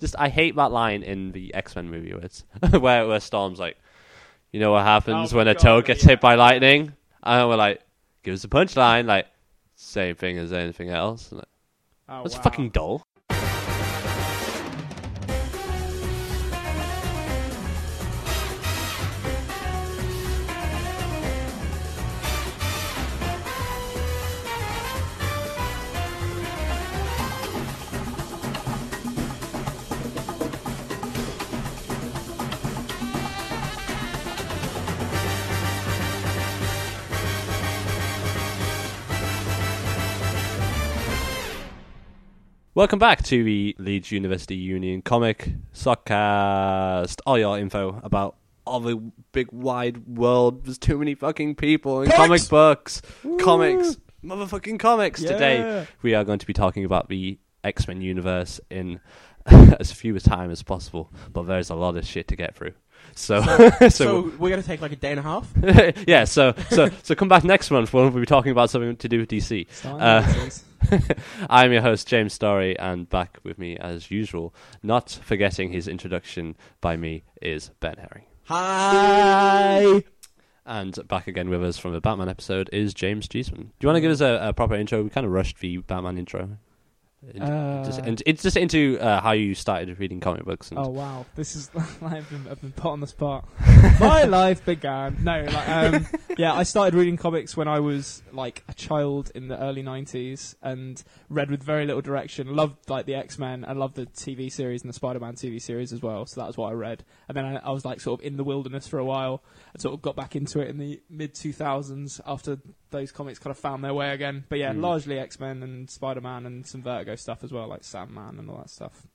just I hate that line in the X Men movie where it's where where Storm's like, you know what happens Oh when a toad gets yeah. hit by lightning, and we're like, give us a punchline, like same thing as anything else. And like, Oh, That's wow. fucking dull. Welcome back to the Leeds University Union Comic Sockcast. All your info about all the big wide world. There's too many fucking people in comic books, comics, motherfucking comics. Yeah. Today we are going to be talking about the X Men universe in as few a time as possible, but there's a lot of shit to get through. So, so, So, we're going to take like a day and a half. yeah, so so so come back next month when we'll be talking about something to do with DC. Uh. I'm your host, James Story, and back with me as usual, not forgetting his introduction by me, is Ben Herring. Hi. And back again with us from the Batman episode is James Cheeseman. Do you want to give us a, a proper intro? We kind of rushed the Batman intro. In- Uh, just, and it's just into uh, how you started reading comic books. And oh wow, this is I've been I've been put on the spot. My life began. No, like um, yeah, I started reading comics when I was like a child in the early '90s and read with very little direction. Loved like the X Men I loved the TV series and the Spider Man TV series as well. So that was what I read. And then I, I was like sort of in the wilderness for a while. and sort of got back into it in the mid 2000s after those comics kind of found their way again. But yeah, Mm. largely X Men and Spider Man and some Vertigo stuff as well, like Sandman and all that stuff.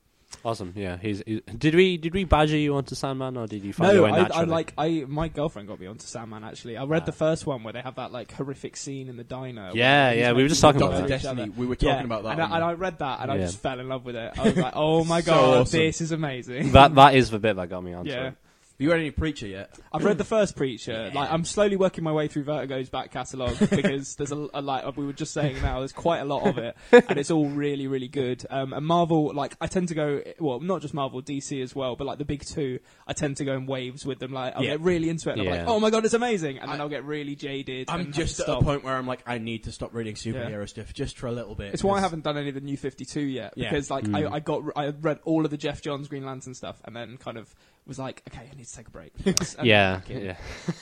Awesome, yeah. He's, he- did we did we badger you onto Sandman or did you find your No, way I, naturally? I like I my girlfriend got me onto Sandman actually. I read Ah. the first one where they have that like horrific scene in the diner. Yeah, yeah, we were just talking about that. Destiny. We were talking Yeah, about that. and, I, and I read that and I just fell in love with it. I was like, oh my So god, awesome. this is amazing. that that is the bit that got me onto yeah. it. Have you read any Preacher yet? I've read the first Preacher. Like I'm slowly working my way through Vertigo's back catalogue because there's a, a like we were just saying now. There's quite a lot of it, and it's all really really good. Um, and Marvel, like I tend to go well, not just Marvel, DC as well, but like the big two, I tend to go in waves with them. Like I'll Yeah. get really into it, and I'm Yeah. like, oh my god, it's amazing, and then I- I'll get really jaded. I'm and just to at a point where I'm like, I need to stop reading superhero Yeah. stuff just for a little bit. It's why I haven't done any of the new 52 yet Yeah. because like Mm. I, I got I read all of the Geoff Johns Green Lantern stuff and then kind of was like okay I need to take a break. And Yeah, back in. yeah,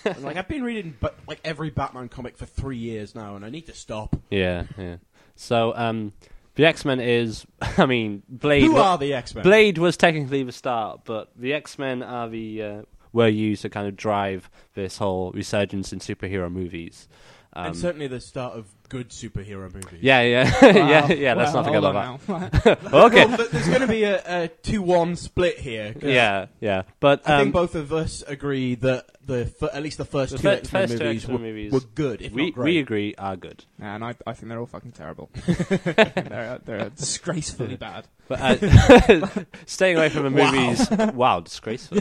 I'm like I've been reading, but like every Batman comic for three years now, and I need to stop. yeah, yeah. So, um, the X Men is, I mean, Blade. Who wa- are the X Men? Blade was technically the start, but the X Men are the uh, were used to kind of drive this whole resurgence in superhero movies. Um, and certainly the start of good superhero movies. yeah, yeah, Wow. yeah, yeah. Let's Well, not forget hold about on that. okay. Well, th- there's going to be a, a two-one split here. Yeah, yeah. But I um, think both of us agree that the fir- at least the first The two X Men movies, were, movies- were good, if we not great. we agree are good. and I, I think they're all fucking terrible. they're, they're disgracefully bad. But uh, staying away from the Wow. movies, wow, disgraceful.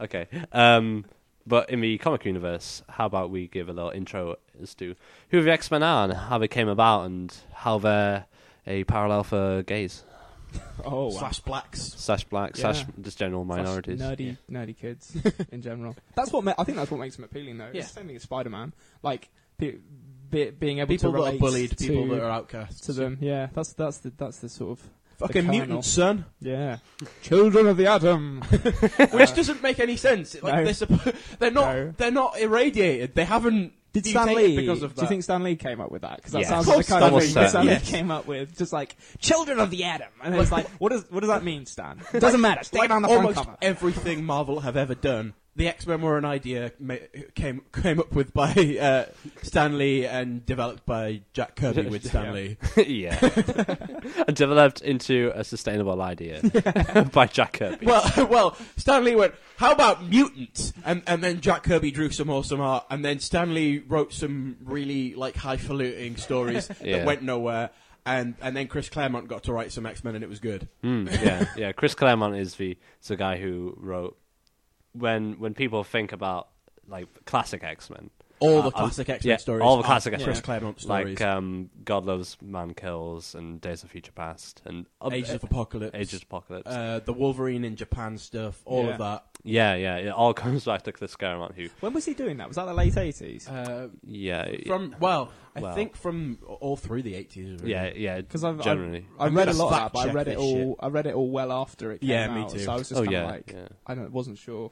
okay. Um, but in the comic universe, how about we give a little intro as to who the X Men are and how they came about and how they're a parallel for gays Oh wow. slash blacks. slash blacks, Yeah. slash just general minorities. Slash nerdy, nerdy kids in general. That's what ma- I think. That's what makes them appealing, though. Yeah. It's the same thing as Spider-Man. Like be, be, being able People to that are relate bullied, to, people that are outcasts. to them. Yeah, that's that's the that's the sort of Fucking the kernel. mutants, son. yeah. Children of the atom. Which doesn't make any sense. Like No. they're, suppo- they're not. No. They're not irradiated. They haven't. Did Stan mutated Lee? because of do you think Stan Lee came up with that? Because that Yes. sounds Of like the course kind of Stan thing Lee- Stan Lee yes. came up with. Just like children of the atom, and it's like, what does what does that mean, Stan? It doesn't matter. Stick like it on the front almost cover. everything Marvel have ever done. The X Men were an idea ma- came came up with by uh, Stan Lee and developed by Jack Kirby with Stan Lee. Yeah. And developed into a sustainable idea by Jack Kirby. Well, well, Stan Lee went, "How about mutants?" And and then Jack Kirby drew some awesome art, and then Stan Lee wrote some really like highfalutin stories Yeah. that went nowhere. And and then Chris Claremont got to write some X Men, and it was good. Mm, yeah, yeah. Chris Claremont is the is the guy who wrote when when people think about like classic X Men, all Uh, the um, classic X Men yeah, stories. all the classic Chris X-Men. Claremont stories. like um, God Loves Man Kills and Days of Future Past and uh, Ages of Apocalypse, Age of Apocalypse. uh, the Wolverine in Japan stuff, all Yeah. of that. yeah, yeah, it all comes back to Chris Claremont who When was he doing that? Was that the late eighties? Uh, yeah from well, I Well. think from all through the eighties. yeah yeah Because I've, generally I I'm read a lot of that, but I read it all. shit. I read it all well after it came Yeah, me too. So I was just oh kind yeah, like, yeah. I don't, wasn't sure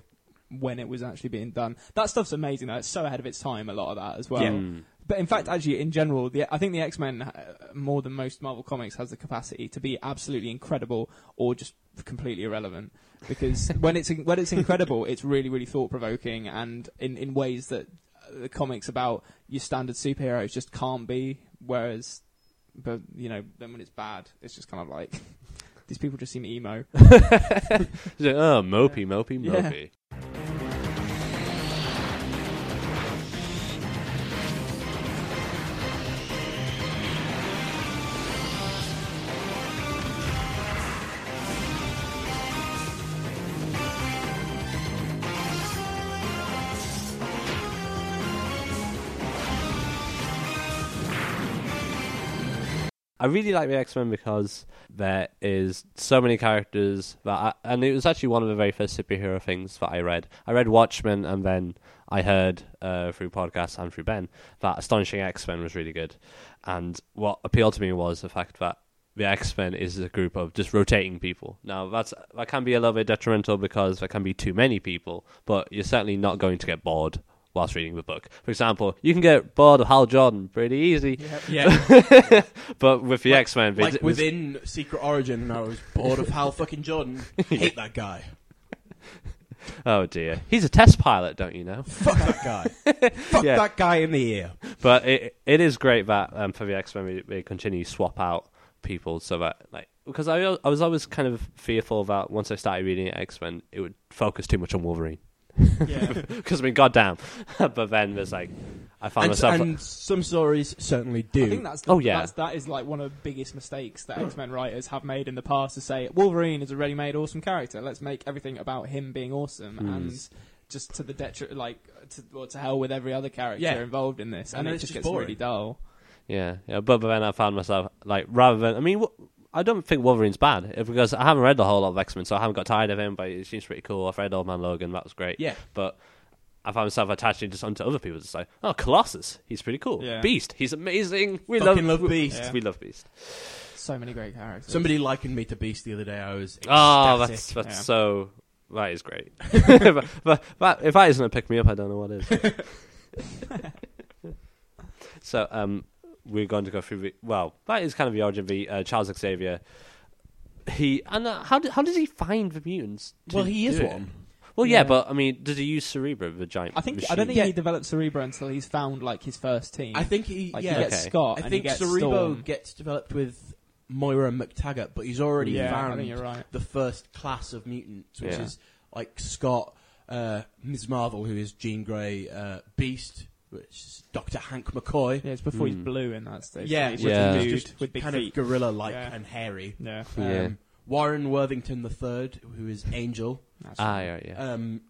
when it was actually being done. That stuff's amazing. though. It's so ahead of its time. A lot of that as well. Yeah. But in fact, actually, in general, the, I think the X Men, uh, more than most Marvel comics, has the capacity to be absolutely incredible or just completely irrelevant. Because when it's when it's incredible, it's really really thought provoking and in in ways that uh, the comics about your standard superheroes just can't be. Whereas, but you know, then when it's bad, it's just kind of like these people just seem emo. Like, oh, mopey, mopey, Yeah. I really like the X Men because there is so many characters that, I, and it was actually one of the very first superhero things that I read. I read Watchmen, and then I heard uh, through podcasts and through Ben that Astonishing X Men was really good. And what appealed to me was the fact that the X Men is a group of just rotating people. Now that's that can be a little bit detrimental because there can be too many people, but you're certainly not going to get bored whilst reading the book. For example, you can get bored of Hal Jordan pretty easy. Yeah, But with the Like- X Men, like within Secret Origin, and I was bored of Hal fucking Jordan. Hate that guy. oh dear, he's a test pilot, don't you know? Fuck that guy. Fuck Yeah. that guy in the ear. But it it is great that um, for the X Men we, we continue to swap out people so that like because I I was always kind of fearful that once I started reading X Men it would focus too much on Wolverine yeah. Because I mean goddamn, but then there's like I found And, myself and some stories certainly do. I think that's the, Oh, yeah. that's, that is like one of the biggest mistakes that X Men writers have made in the past to say Wolverine is a ready-made awesome character. Let's make everything about him being awesome Hmm. and just to the detriment, like to, well, to hell with every other character Yeah. involved in this, And and, then it it's just just gets boring. really dull. Yeah, yeah, but, but then I found myself like rather than I mean, wh- I don't think Wolverine's bad uh, because I haven't read the whole lot of X Men, so I haven't got tired of him. But it seems pretty cool. I've read Old Man Logan, that was great. yeah. But I found myself attaching just onto other people. Just like, oh, Colossus, he's pretty cool. Yeah. Beast, he's amazing. We Fucking love, love Beast. Yeah. We love Beast. So many great characters. Somebody likened me to Beast the other day. I was Oh, that's that's Yeah. so. That is great. but, but, but if that isn't a pick me up, I don't know what is. so, um, we're going to go through. Well, that is kind of the origin of the uh, Charles Xavier. He and uh, how did, how does he find the mutants? Well, he is it? one. Well, yeah, Yeah. but I mean, does he use Cerebro, the giant? I think machine? I don't think Yeah. he developed Cerebro until he's found like his first team. I think he. like yeah, he gets Okay. Scott I and think he gets Cerebro Storm. gets developed with Moira and MacTaggert, but he's already yeah, I found you're right. the first class of mutants, which Yeah. is like Scott, uh, Ms. Marvel, who is Jean Grey, uh, Beast, which is Doctor Hank McCoy. Yeah, it's before he's Hmm. blue in that stage. Yeah, he's Yeah. just dude just with big kind feet. of gorilla-like Yeah. and hairy. yeah, Yeah. Um, Warren Worthington III, who is Angel. That's Ah, right. yeah, yeah. Um,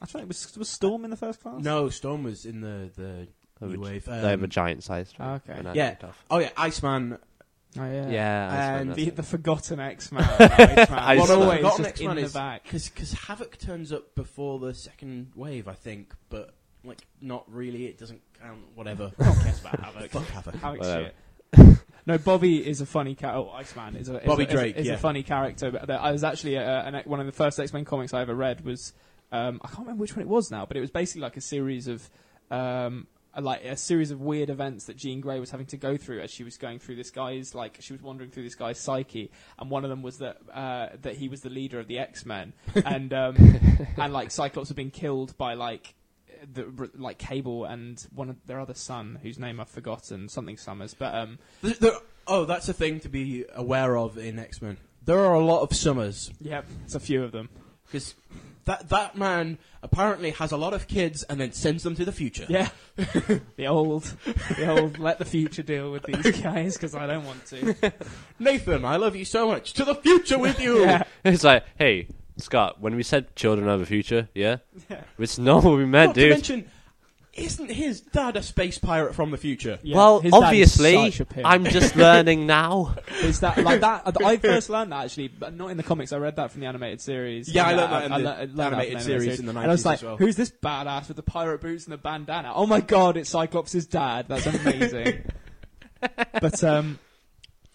I thought it was was Storm in the first class. no, Storm was in the the They new have a- wave. they have a Um, giant size. Ah, okay. when I Yeah. looked off. oh yeah, Iceman. Oh yeah. Yeah, I And suppose The, that's the forgotten X Man. X-Man. I was saw that. always Forgotten just X-Man in the is- back. Because Havoc turns up before the second wave, I think, but like not really. It doesn't count. Whatever. No one cares about Havoc. Fuck Havoc. Havoc Whatever. shit. no, Bobby is a funny character. Oh, Iceman is a is Bobby a, is a- Drake, is, yeah. a funny character. But there- I was actually uh, an, one of the first X Men comics I ever read was um, I can't remember which one it was now, but it was basically like a series of um, a- like a series of weird events that Jean Grey was having to go through as she was going through this guy's like she was wandering through this guy's psyche, and one of them was that uh, that he was the leader of the X Men, and um, and like Cyclops had been killed by like the like Cable and one of their other son whose name I've forgotten, something Summers, but um, There- there- oh, that's a thing to be aware of in X Men. There are a lot of summers yeah, it's a few of them. because that that man apparently has a lot of kids and then sends them to the future. Yeah, the old, the old. Let the future deal with these guys because I don't want to. Nathan, I love you so much. To the future with you. Yeah, It's like, hey, Scott, when we said children of the future, yeah, Yeah. it's not what we meant, Not to dude. mention, Isn't his dad a space pirate from the future? Yeah, well, his dad is obviously, such a pimp. I'm just learning now. Is that like that? I first learned that actually, but not in the comics. I read that from the animated series. Yeah, I And, learned that uh, in I the learned- I learned that animated from series in the And I was 90s like, as well. "Who's this badass with the pirate boots and the bandana? Oh my god, it's Cyclops' dad. That's amazing." but um,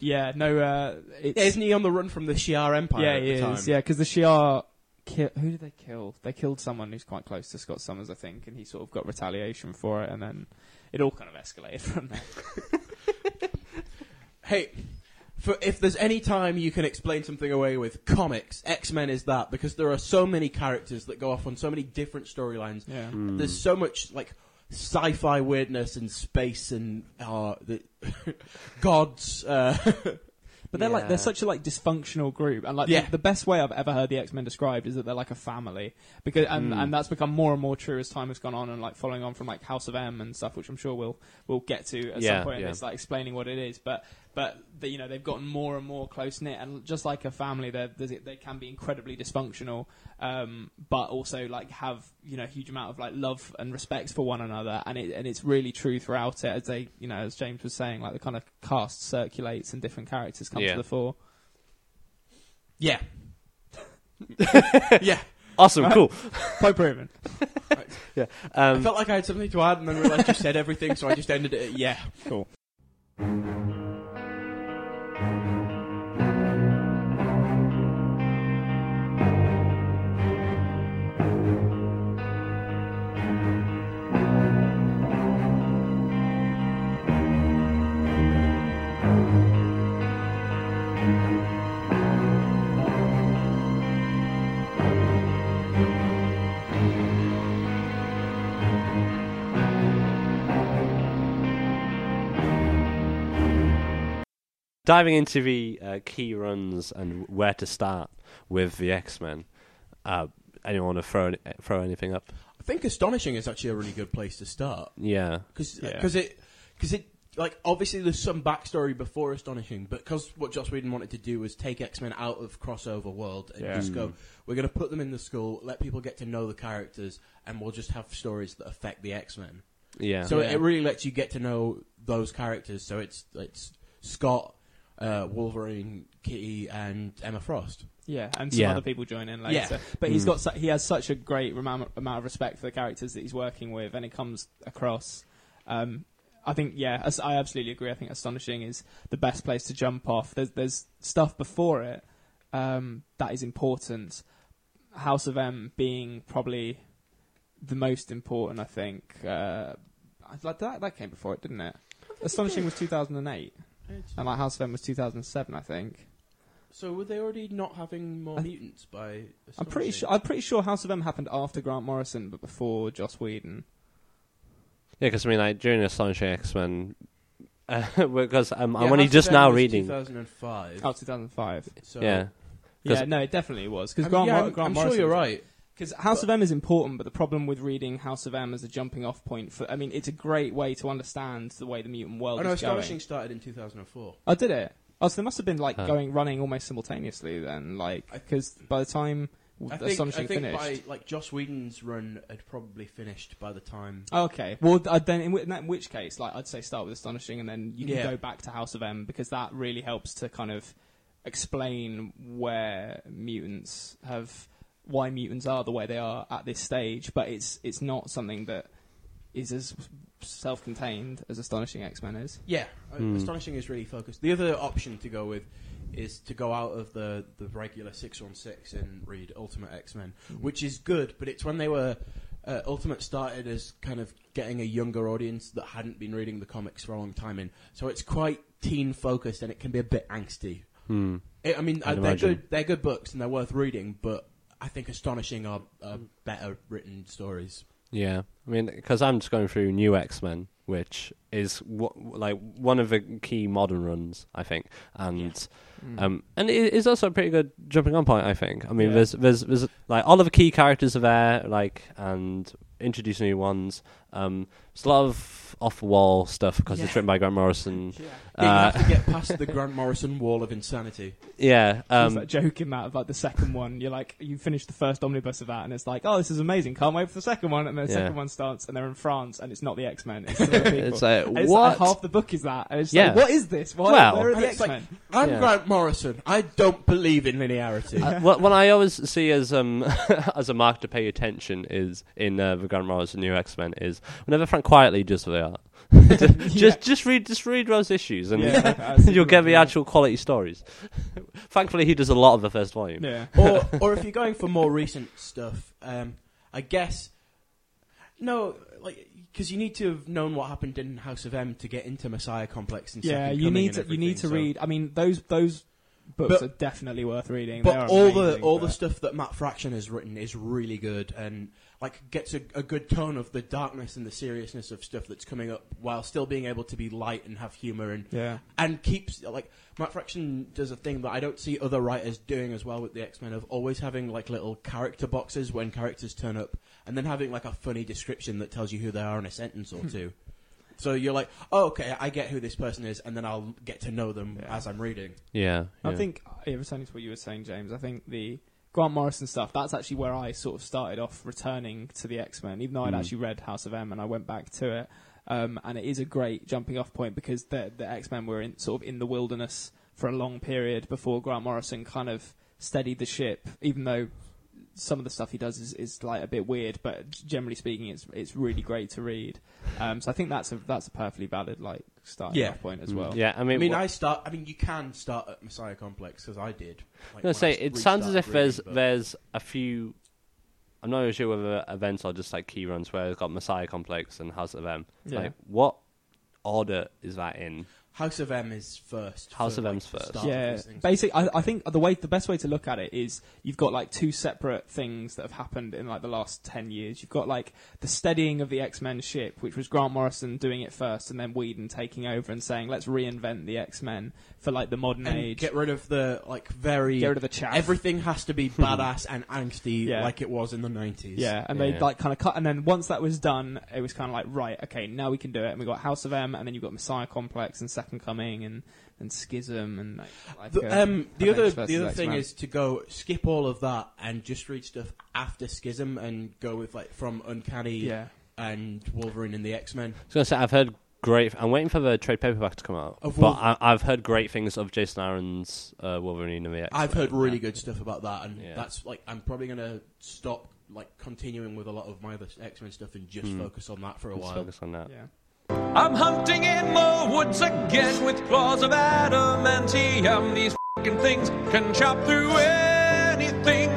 yeah, no, uh, it's, Yeah, isn't he on the run from the Shi'ar Empire? yeah, at he the is. time? Yeah, because the Shi'ar. Ki- who did they kill? They killed someone who's quite close to Scott Summers, I think, and he sort of got retaliation for it, and then it all kind of escalated from there. Hey, for if there's any time you can explain something away with comics, X Men is that because there are so many characters that go off on so many different storylines. Yeah. Hmm. There's so much like sci-fi weirdness and space and uh, the gods. Uh, But they're like they're such a like dysfunctional group, and like Yeah. the, the best way I've ever heard the X Men described is that they're like a family, because and, Mm. and that's become more and more true as time has gone on, and like following on from like House of M and stuff, which I'm sure we'll we'll get to at Yeah, some point. yeah. It's like explaining what it is, but but the, you know they've gotten more and more close knit, and just like a family, they they can be incredibly dysfunctional, um, but also like have you know a huge amount of like love and respect for one another, and it and it's really true throughout it. As they you know as James was saying, like the kind of cast circulates and different characters come Yeah. to the fore. yeah, yeah. Awesome, cool. Quite proven. I Um, felt like I had something to add, and then realised you said everything, so I just ended it. At, yeah, Cool. Diving into the uh, key runs and where to start with the X Men. Uh, anyone want to throw any- throw anything up? I think astonishing is actually a really good place to start Yeah, because Yeah. it because it like obviously there's some backstory before astonishing, but because what Joss Whedon wanted to do was take X Men out of crossover world and Yeah. just go, we're going to put them in the school, let people get to know the characters, and we'll just have stories that affect the X Men. yeah. So Yeah. it really lets you get to know those characters. So it's it's Scott, uh, Wolverine, Kitty, and Emma Frost. Yeah, and some Yeah. other people join in later. Yeah. But he's Mm. got su- he has such a great amount amount of respect for the characters that he's working with, and it comes across. Um, I think yeah, as- I absolutely agree. I think astonishing is the best place to jump off. There's there's stuff before it um, that is important. House of M being probably the most important. I think. Uh, I- like that that came before it, didn't it? Astonishing was 2008, and like House of M was 2007, I think. So were they already not having more I- mutants by? I'm pretty sure. I'm pretty sure House of M happened after Grant Morrison, but before Joss Whedon. Yeah, because I mean, like during Astonishing X Men, uh, because um, I'm Yeah, only House just M now was reading. 2005. Oh, 2005. So, yeah, 'Cause- Yeah, no, it definitely was because I'm, Grant, yeah, Mor- I'm, Grant I'm Morrison. sure you're right. Because House of M is important, but the problem with reading House of M as a jumping off point for, I mean, it's a great way to understand the way the mutant world Oh, no, is going. Astonishing started in 2004. Oh, did it? Oh, so they must have been like Huh. going running almost simultaneously then, like because by the time I think, Astonishing I think finished. by like Joss Whedon's run had probably finished by the time. Okay. Well, uh, then in, whi- in which case, like I'd say, start with astonishing, and then you can Yeah. go back to House of M because that really helps to kind of explain where mutants have, why mutants are the way they are at this stage. But it's it's not something that is as self-contained as astonishing X-Men is. Yeah, Hmm. Astonishing is really focused. The other option to go with is to go out of the, the regular 616 and read Ultimate X Men, which is good, but it's when they were. Uh, Ultimate started as kind of getting a younger audience that hadn't been reading the comics for a long time in. So it's quite teen focused and it can be a bit angsty. Hmm. I I mean, I'd uh, they're good. They're good books and they're worth reading, but I think Astonishing are, are better written stories. Yeah, I mean, because I'm just going through New X Men, which is w- like one of the key modern runs, I think, and um, and it is also a pretty good jumping on point. I think. I mean, Yeah. there's there's there's like all of the key characters are there, like and introduce new ones. Um, there's a lot of off the wall stuff because it's written by Grant Morrison. Yeah. You Uh, have to get past the Grant Morrison wall of insanity. yeah, There's um, that joke in that of like the second one. You're like, you finish the first omnibus of that, and it's like, oh, this is amazing. Can't wait for the second one. And then the Yeah. second one starts, and they're in France, and it's not the X Men. It's the other people. it's like And it's what? like half the book is that. And it's Yeah. like, what is this? Why, Well- where are the it's X like- Men? I'm Yeah. Grant Morrison. I don't believe in linearity. Uh, what, what I always see as um as a mark to pay attention is in uh, the Grant Morrison New X Men is whenever Frank Quitely does what they are. just just read just read those issues and Yeah, you'll get the actual quality stories. Thankfully, he does a lot of the first volume. Yeah. or or if you're going for more recent stuff, um, I guess no, like because you need to have known what happened in House of M to get into Messiah Complex and Yeah, you need to you need to everything, read. I mean, those those books But- are definitely worth reading. But are all the amazing, all the stuff that Matt Fraction has written is really good and like gets a, a good tone of the darkness and the seriousness of stuff that's coming up while still being able to be light and have humor and yeah. and keeps like Matt Fraction does a thing that I don't see other writers doing as well with the X Men of always having like little character boxes when characters turn up, and then having like a funny description that tells you who they are in a sentence or hmm. two. So you're like, oh, okay, I get who this person is, and then I'll get to know them Yeah. as I'm reading. Yeah, I yeah. think, yeah, returning to what you were saying, James, I think the Grant Morrison stuff, that's actually where I sort of started off returning to the X Men, even though I'd Mm. actually read House of M and I went back to it. Um, and it is a great jumping off point because the, the X Men were in, sort of in the wilderness for a long period before Grant Morrison kind of steadied the ship, even though some of the stuff he does is, is like a bit weird, but generally speaking, it's it's really great to read. Um, so I think that's a that's a perfectly valid like starting Yeah. off point as Mm. well. yeah. I I mean, mean, I start. I mean, you can start at Messiah Complex because I did. Like, I'm gonna say I it sounds as restarted if there's but- there's a few. I'm not even sure whether events are just like key runs where it's got Messiah Complex and House of M. Yeah. Like, what order is that in? House of M is first. House for, of like, M's first. start of Yeah, these things. basically, I, I think the way the best way to look at it is you've got like two separate things that have happened in like the last ten years. You've got like the steadying of the X Men ship, which was Grant Morrison doing it first, and then Whedon taking over and saying, "Let's reinvent the X Men for like the modern and age. get rid of the like very Get rid of the chaff. Everything has to be badass and angsty Yeah. like it was in the nineties. Yeah, and Yeah. they like kind of cut, and then once that was done, it was kind of like right, okay, now we can do it. And we got House of M, and then you've got Messiah Complex and Second Coming and and Schism and like, like The, um, the other the other thing X-Men. is to go skip all of that and just read stuff after Schism and go with like from Uncanny yeah, and Wolverine and the X Men. I was gonna say I've heard great. I'm waiting for the trade paperback to come out, Of but Wolver- I, I've heard great things of Jason Aaron's uh, Wolverine and the X. I've heard really good stuff about that, and Yeah. that's like I'm probably gonna stop like continuing with a lot of my other X Men stuff and just Hmm. focus on that for a Let's while. focus on that. yeah. I'm hunting in the woods again with claws of adamantium. These fing things can chop through anything.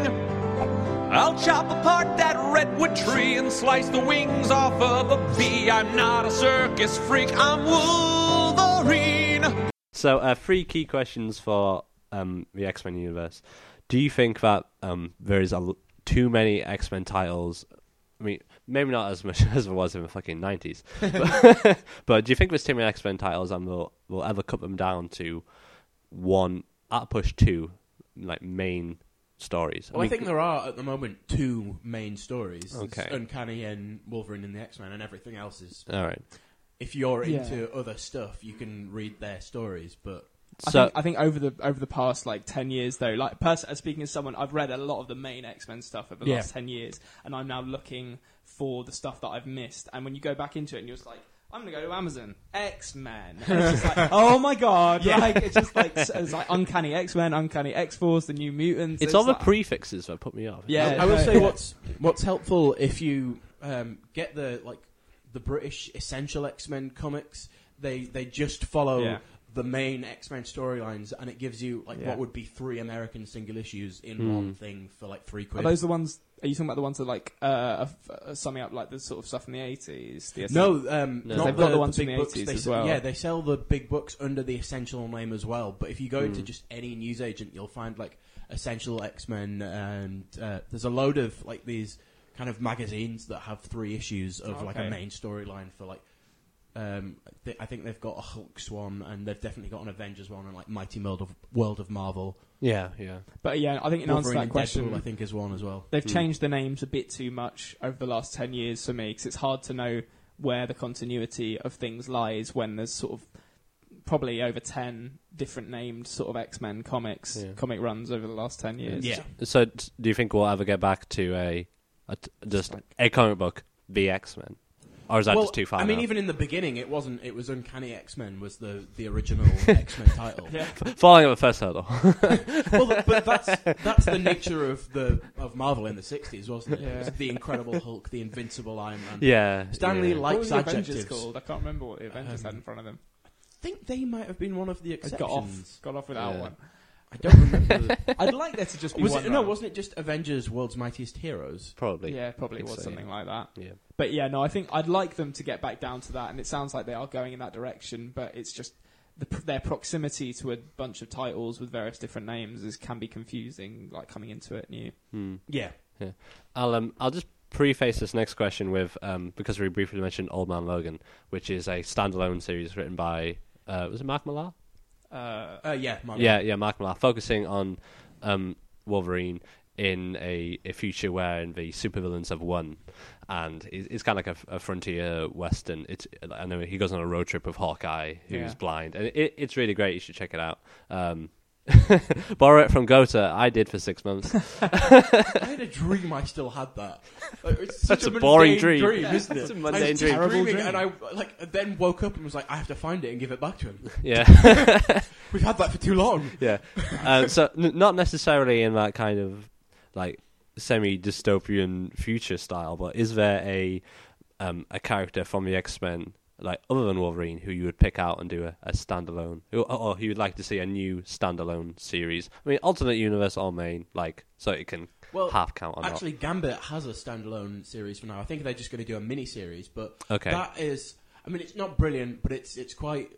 I'll chop apart that redwood tree and slice the wings off of a bee. I'm not a circus freak, I'm Wolverine. So, uh, three key questions for um, the X Men universe. Do you think that um, there is too many X Men titles? I mean, maybe not as much as it was in the fucking nineties, but, but do you think there's too many X Men titles and we'll we'll ever cut them down to one at push two like main stories? Well, I, mean, think there are at the moment two main stories: There's Okay. Uncanny and Wolverine and the X Men, and everything else is. all right. If you're Yeah. into other stuff, you can read their stories, but I So think, I think over the over the past like ten years though, like pers- speaking as someone, I've read a lot of the main X Men stuff over the Yeah. last ten years, and I'm now looking for the stuff that I've missed. And when you go back into it, and you're just like, I'm gonna go to Amazon X Men, and it's just like, oh my god, Yeah. like it's just like it's like Uncanny X Men, Uncanny X Force, the New Mutants. it's all the like- prefixes that put me off. Yeah. I, I will say what's what's helpful if you um, get the like the British Essential X Men comics. They they just follow Yeah. the main X Men storylines, and it gives you like Yeah. what would be three American single issues in Hmm. one thing for like three quid. Are quid. those the ones? Are you talking about the ones that like uh, are, are summing up like the sort of stuff in the eighties? no, um, No. not They've got the the ones big from the books. 80s as sell- well. Yeah, they sell the big books under the Essential name as well. But if you go into Mm. just any newsagent, you'll find like Essential X Men, and uh, there's a load of like these kind of magazines that have three issues of like a main storyline for like. Um, th- I think they've got a Hulk one, and they've definitely got an Avengers one, and like Mighty World of World of Marvel. yeah, yeah. But yeah, I think in answer to Wolverine that and question, Deadpool, I think is one as well. They've Hmm. changed the names a bit too much over the last 10 years for me because it's hard to know where the continuity of things lies when there's sort of probably over 10 different named sort of X-Men comics Yeah. comic runs over the last 10 years. Yeah. So, t- do you think we'll ever get back to a, a t- just a comic book, the X Men, or is that well, just too far? I mean, now? even in the beginning, it wasn't. It was Uncanny X Men was the the original X Men title. Yeah. falling up the first hurdle. well, but that's that's the nature of the of Marvel in the '60s, wasn't it? Yeah. It was the Incredible Hulk, the Invincible Iron Man. yeah, Stanley yeah. li- What was Likes the Avengers called? I can't remember what the Avengers had Um, in front of them. I think they might have been one of the They exceptions. got off, got off without Yeah. one. I don't remember. I'd like there to just be was one. it, no, run. wasn't it just Avengers: World's Mightiest Heroes? probably. Yeah, probably think was so, something yeah. like that. yeah. But yeah, no, I think I'd like them to get back down to that, and it sounds like they are going in that direction. But it's just the, their proximity to a bunch of titles with various different names is can be confusing, like coming into it new. Hmm. Yeah. I'll um, I'll just preface this next question with um, because we briefly mentioned Old Man Logan, which is a standalone series written by uh, was it Mark Millar? Uh, Uh, yeah. Marvel. Yeah, yeah, Mark Millar, focusing on um, Wolverine in a, a future where the supervillains have won, and it's, it's kind of like a, a frontier western. It's I know he goes on a road trip with Hawkeye, who's Yeah. blind, and it, it's really great. You should check it out. Um, borrow it from Gota. I did for six months. I had a dream. I still had that. Like, it's such That's a mundane boring dream. Yeah, isn't it? it's a I mundane was dream. dreaming, Terrible and I like then woke up and was like, I have to find it and give it back to him. yeah. We've had that for too long. yeah. Um, so n- not necessarily in that kind of like semi dystopian future style, but is there a um, a character from the X Men like other than Wolverine who you would pick out and do a, a standalone, or, or who you'd like to see a new standalone series? I mean, alternate universe or main, like so it can Well, half count or Actually, Gambit has a standalone series for now. I think they're just going to do a mini series, but. Okay. that is. I mean, it's not brilliant, but it's it's quite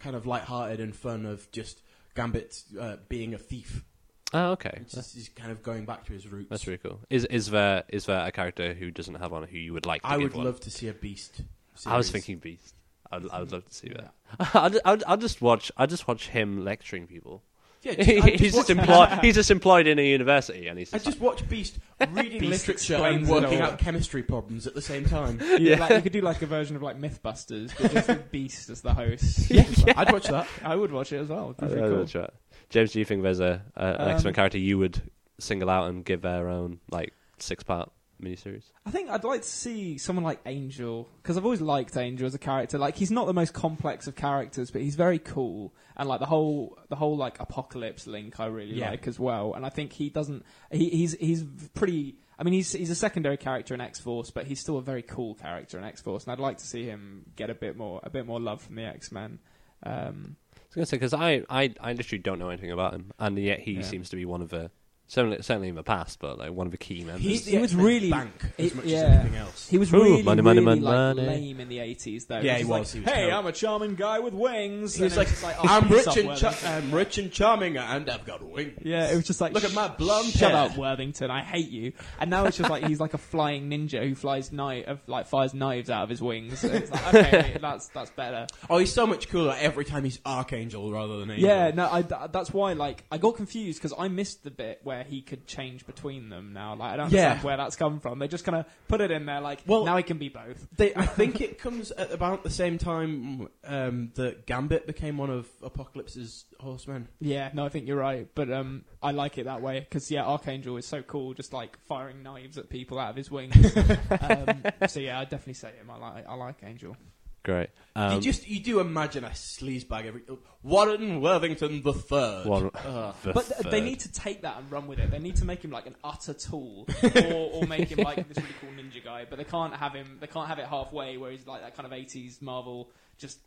kind of light-hearted and fun. Of just Gambit uh, being a thief, oh, okay. just he's kind of going back to his roots. That's really cool. Is is there is there a character who doesn't have one who you would like to I would one? love to see a Beast. I was thinking Beast. I'd, I would love to see that. I'd, I'd, I'd just watch. I'd just watch him lecturing people. Yeah, he's just just employed. he's just employed in a university, and he's I just, just watch Beast reading Beast literature and working out chemistry problems at the same time. yeah. like, you could do like a version of like MythBusters, but just with Beast as the host. yeah, I'd watch that. I would watch it as well. It'd be I- cool. would try. James, do you think there's a, a an Um, X Men character you would single out and give their own like six part miniseries? I think I'd like to see someone like Angel because I've always liked Angel as a character. Like he's not the most complex of characters, but he's very cool, and like the whole the whole like apocalypse link I really Yeah. like as well. And I think he doesn't. He, he's he's pretty. I mean, he's he's a secondary character in X Force, but he's still a very cool character in X Force, and I'd like to see him get a bit more a bit more love from the X Men. Um, I was gonna say because I, I I literally don't know anything about him, and yet he Yeah. seems to be one of the certainly certainly in the past, but like one of the key members. He's the He was really- bank as it- much yeah. as anything else. He was Ooh, really, money, money, really money, like money. lame in the eighties, though. Yeah, It he like, was, he was hey, terrible." I'm a charming guy with wings. He was And like, oh, I'm rich and cha- I'm rich and charming, and I've got wings. Yeah, it was just like Look at my blonde Shut hair. up, Worthington! I hate you. And now it's just like he's like a flying ninja who flies knife, of like fires knives out of his wings. It's like okay, that's that's better. Oh, he's so much cooler every time he's Archangel rather than Angel. Yeah, no, I, that's why like I got confused because I missed the bit where he could change between them. Now, like I don't Yeah. where that's come from. They just kind of put it in there, like Well- now he can be both. They, I think it comes at about the same time um, that Gambit became one of Apocalypse's horsemen. Yeah, no, I think you're right, but um, I like it that way because yeah, Archangel is so cool, just like firing knives at people out of his wings. um, so yeah, I definitely say him. I like I like Angel. Great. Um, you just you do imagine a sleazebag every Warren Worthington the third. one, Ugh. the But th- they need to take that and run with it. They need to make him like an utter tool, or, or make him like this really cool ninja guy. But they can't have him. They can't have it halfway, where he's like that kind of '80s Marvel, just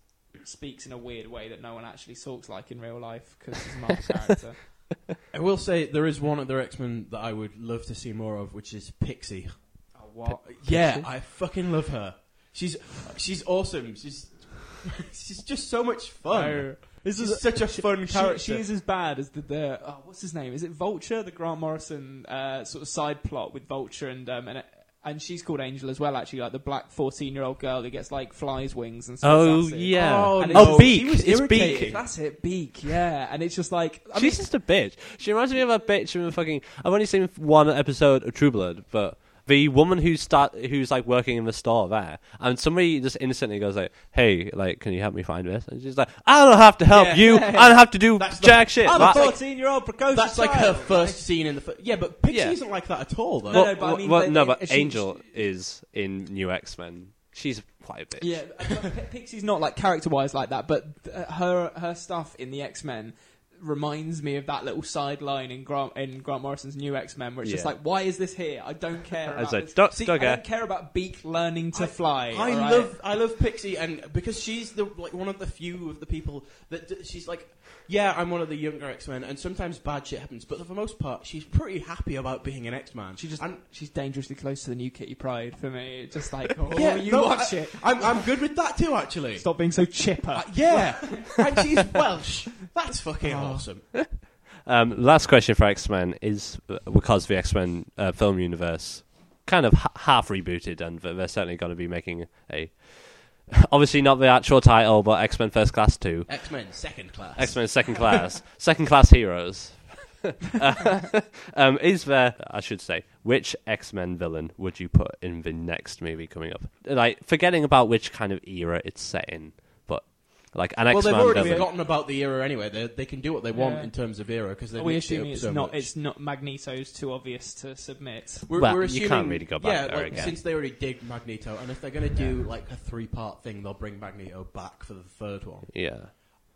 speaks in a weird way that no one actually talks like in real life because he's a Marvel character. I will say there is one other X Men that I would love to see more of, which is Pixie. Oh, what? Yeah, I fucking love her. She's she's awesome. She's she's just so much fun. No. This is such a fun she, character. she is as bad as the, the oh, what's his name? Is it Vulture? The Grant Morrison uh, sort of side plot with Vulture and um, and and she's called Angel as well. Actually, like the black fourteen-year-old girl who gets like flies wings and stuff. Oh That's it. yeah. Oh, And oh, Beak. She was It's irritating. Beak. That's it, Beak. Yeah, and it's just like I She's mean, just a bitch. She reminds me of a bitch from fucking. I've only seen one episode of True Blood, but the woman who start who's like working in the store there, and somebody just instantly goes like, "Hey, like, can you help me find this?" And she's like, "I don't have to help Yeah. you. Yeah, yeah. I don't have to do That's the- jack shit." I'm That- a 14 year old precocious That's like her first scene in the. Fir- yeah, but Pixie Yeah. isn't like that at all, though. No, well, no, but I mean, well, they- no, but she- Angel is in New X Men. She's quite a bitch. Yeah, Pixie's not like character wise like that, but uh, her her stuff in the X Men reminds me of that little sideline in Grant in Grant Morrison's new X Men, where it's just like, why is this here? I don't care. I About like, this. "Duck- See, I don't care about Beak learning to fly. I alright? love I love Pixie, and because she's the like one of the few of the people that d- she's like, yeah, I'm one of the younger X Men, and sometimes bad shit happens, but for the most part, she's pretty happy about being an X Man. She just and, she's dangerously close to the new Kitty Pryde for me. It's Just like, oh, yeah, you no, watch I, it. I'm I'm good with that too, actually. Stop being so chipper. Uh, yeah, and she's Welsh. That's fucking Oh. awesome. Um, last question for X Men is uh, because the X Men uh, film universe kind of ha- half rebooted, and they're they're certainly going to be making a. Obviously, not the actual title, but X Men First Class 2. X Men second class. X Men Second Class. second Class Heroes. Uh, um, is there, I should say, which X Men villain would you put in the next movie coming up? Like, forgetting about which kind of era it's set in, like an well, X they've already villain. forgotten about the era anyway. They they can do what they want Yeah. in terms of era because they've we mixed it assuming up it's so not much. it's not Magneto's too obvious to submit? We're, Well, we're you can't assuming, really go back yeah, there like, again. Since they already did Magneto, and if they're going to do like a three-part thing, they'll bring Magneto back for the third one. yeah.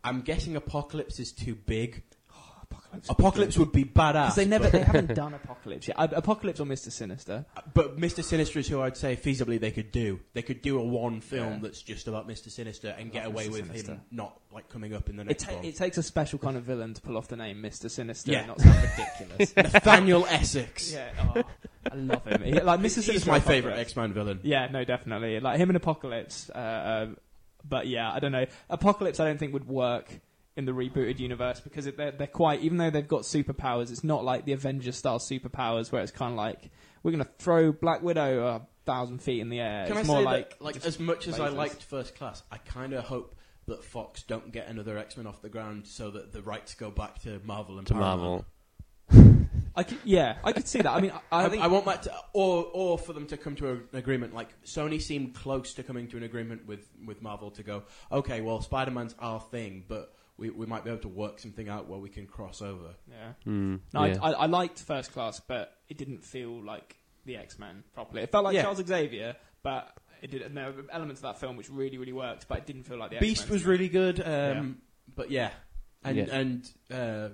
I'm guessing Apocalypse is too big. Apocalypse. Apocalypse would be badass. Because they never, but, they haven't done Apocalypse yet. Apocalypse or Mister Sinister. but Mr. Sinister is who I'd say feasibly they could do. They could do a one film Yeah. that's just about Mr. Sinister and get Love away Mr. with Sinister. him not like coming up in the It, next ta- one. it takes a special kind of villain to pull off the name Mister Sinister Yeah. and not sound ridiculous. Nathaniel Essex. yeah, oh, I love him. He, like Mister He's Sinister, my Apocalypse. favourite X-Man villain. Yeah, no, definitely. Like him and Apocalypse. Uh, uh, but yeah, I don't know. Apocalypse, I don't think would work in the rebooted universe because it, they're, they're quite. Even though they've got superpowers, it's not like the Avengers style superpowers where it's kind of like we're gonna throw Black Widow a thousand feet in the air. Can it's I more say like that, like as much as I liked First Class, I kind of hope that Fox don't get another X-Men off the ground so that the rights go back to Marvel and To Paramount. Marvel. I could, yeah, I could see that. I mean, I, I, I think I want that to, or or for them to come to an agreement. Like Sony seemed close to coming to an agreement with, with Marvel to go, okay, well, Spider Man's our thing, but we, we might be able to work something out where we can cross over. yeah. Mm, No, yeah. I, I, I liked First Class, but it didn't feel like the X Men properly. It felt like Yeah. Charles Xavier, but it did. There were elements of that film which really, really worked, but it didn't feel like the Beast X-Men. was really good, um, but yeah, and Yeah. and uh,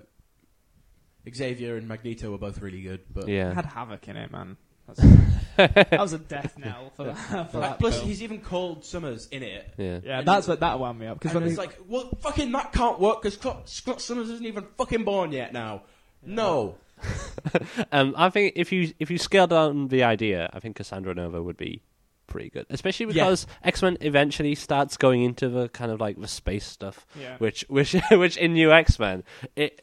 Xavier and Magneto were both really good. But It yeah. had Havoc in it, man. That's, that was a death knell for that. For that plus, film. he's even called Summers in it. yeah. yeah, and- that's what that wound me up because And when it's we- like, well, fucking that can't work because Scott Summers isn't even fucking born yet now. No. Um, I think if you if you scale down the idea, I think Cassandra Nova would be pretty good, especially Yeah. because X Men eventually starts going into the kind of like the space stuff, Yeah. which which which in New X Men it,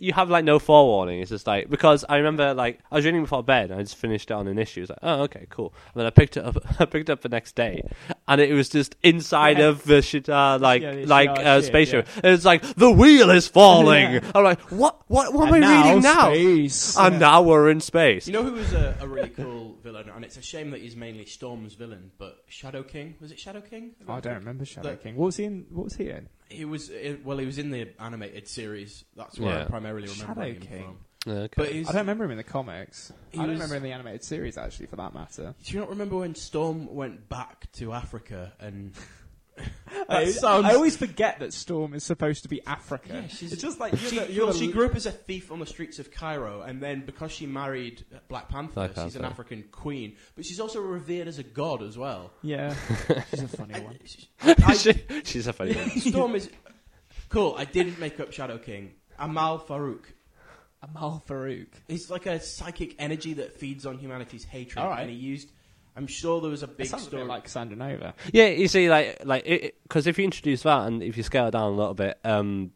you have like no forewarning. It's just like because I remember like I was reading before bed and I just finished it on an issue. It's like oh okay cool, and then I picked it up I picked it up the next day, and it was just inside Yeah. of the shit uh, like Yeah, the like uh, ship, spaceship. yeah. And it's like the wheel is falling. Yeah. I'm like what what what am And I reading now? Space. And Yeah. now we're in space. You know who was a, a really cool villain, and it's a shame that he's mainly Storm's villain, but Shadow King was it Shadow King? Oh, I don't remember Shadow Like- King. What was he in? What was he in? He was well, he was in the animated series. That's where Yeah. I primarily remember Shadow him King. from. Okay. But he's, I don't remember him in the comics. He I don't was- remember in the animated series actually, for that matter. do you not remember when Storm went back to Africa and? I, sounds- I always forget that Storm is supposed to be Africa. Yeah, she's- it's just like She, you're the- you're well, she grew up as a thief on the streets of Cairo, and then because she married Black Panther, Black she's an African queen. But she's also revered as a god as well. Yeah, she's a funny one. I, She- she's a funny one. Storm is cool. I didn't make up Shadow King. Amahl Farouk. Amahl Farouk. He's like a psychic energy that feeds on humanity's hatred. All right. And he used. I'm sure there was a It big a story. bit like Sandra Nova. Yeah, you see, like, like, because if you introduce that and if you scale it down a little bit, um,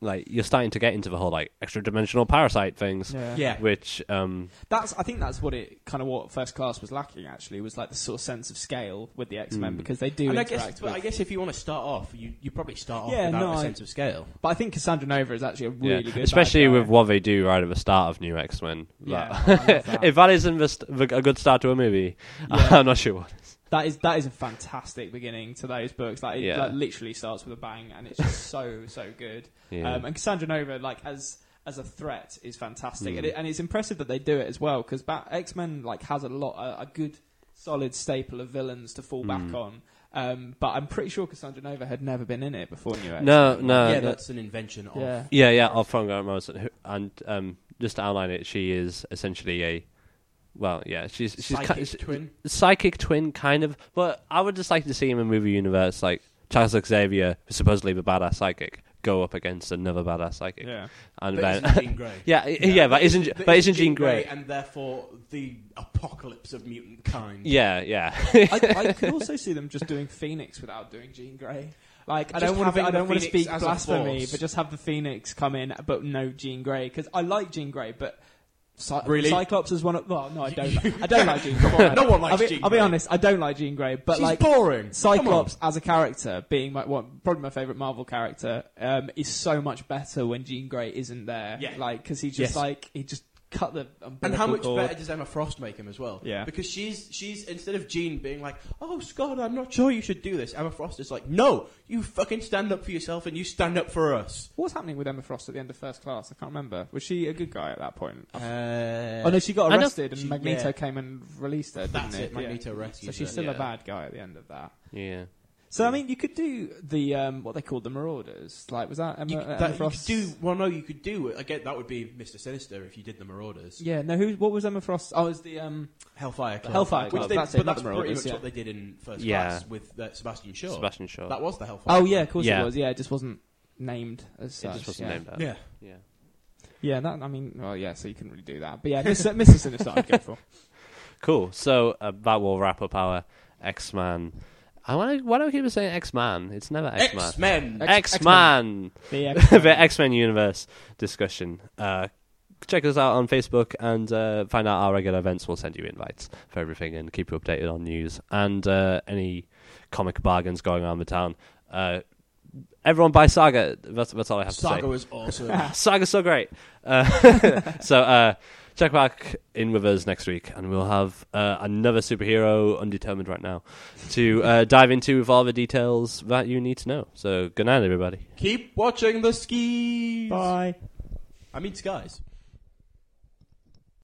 like you're starting to get into the whole like extra dimensional parasite things, Yeah. Yeah. which um, That's I think that's what it kind of what First Class was lacking actually was like the sort of sense of scale with the X Men Mm. because they do And I interact guess, but. I guess if you want to start off, you, you probably start off Yeah, without no, a I- sense of scale. but I think Cassandra Nova is actually a yeah, really good, especially bad guy. with what they do right at the start of New X Men. Yeah, I love that. if that isn't the st- the- a good start to a movie, Yeah. I'm not sure what. That is that is a fantastic beginning to those books. Like it Yeah. like, literally starts with a bang, and it's just so so good. Yeah. Um, and Cassandra Nova, like as as a threat, is fantastic, Mm. and, it, and it's impressive that they do it as well because X Men like has a lot a, a good solid staple of villains to fall Mm. back on. Um, but I'm pretty sure Cassandra Nova had never been in it before New X. no, no, yeah, no. that's an invention of. Yeah. Yeah, yeah, of From Grant Morrison. Who- And um, just to outline it, she is essentially a. Well, yeah, she's she's Psychic ki- she- twin. psychic twin, kind of. But I would just like to see him in a movie universe like Charles Xavier, who's supposedly the badass psychic, go up against another badass psychic, Yeah. and But then isn't Jean Grey. yeah, i- yeah, but isn't but isn't Jean Grey? and therefore the apocalypse of mutant kind. Yeah, yeah, I, I could also see them just doing Phoenix without doing Jean Grey. Like I Just don't want to. I don't want to speak blasphemy, but just have the Phoenix come in, but no Jean Grey because I like Jean Grey, but. Cy- Really? Cyclops is one of. Well, no, I don't. I don't like Jean Grey. No one likes I'll be, Jean I'll be Grey. honest. I don't like Jean Grey, but She's like boring. Cyclops as a character, being my one, probably my favorite Marvel character, um, is so much better when Jean Grey isn't there. Yeah. Like because he just Yes. like he just cut the And how much cord. better does Emma Frost make him as well? Yeah. Because she's she's instead of Jean being like, "Oh Scott, I'm not sure you should do this," Emma Frost is like, "No, you fucking stand up for yourself and you stand up for us." What was happening with Emma Frost at the end of First Class? I can't remember. Was she a good guy at that point? Uh, oh no, she got arrested and she- Magneto yeah. came and released her. That's didn't it. Magneto Yeah. rescues So she's her, still a bad guy at the end of that. yeah. So I mean, you could do the um, what they called the Marauders. Like, was that Emma, You, Emma that, you could Frost? do well. No, you could do it again. That would be Mister Sinister if you did the Marauders. Yeah. No. Who? What was Emma Frost? Oh, it was the um. Hellfire Club. Hellfire which Club, they, that's but not that's pretty Marauders, much yeah. what they did in First Yeah. Class with uh, Sebastian Shaw. Sebastian Shaw. That was the Hellfire. Oh Club. yeah, of course Yeah. it was. Yeah, it just wasn't named as it such. just wasn't yeah. named that. Yeah. yeah. Yeah. That. I mean, well, yeah. So you couldn't really do that. But yeah, Mr. Mr. Sinister, I'd go for. Cool. So uh, that will wrap up our X Man. I want to. Why do I keep saying X Man? It's never X Man. X Men. X- Man. The X Men universe discussion. Uh, check us out on Facebook and uh, find out our regular events. We'll send you invites for everything and keep you updated on news and uh, any comic bargains going on in the town. Uh, everyone buy Saga. That's, that's all I have to say. Saga was awesome. Saga's so great. Uh, so uh, check back in with us next week, and we'll have uh, another superhero, undetermined right now, to uh, dive into with all the details that you need to know. So good night, everybody. Keep watching the skis. Bye. I mean skies.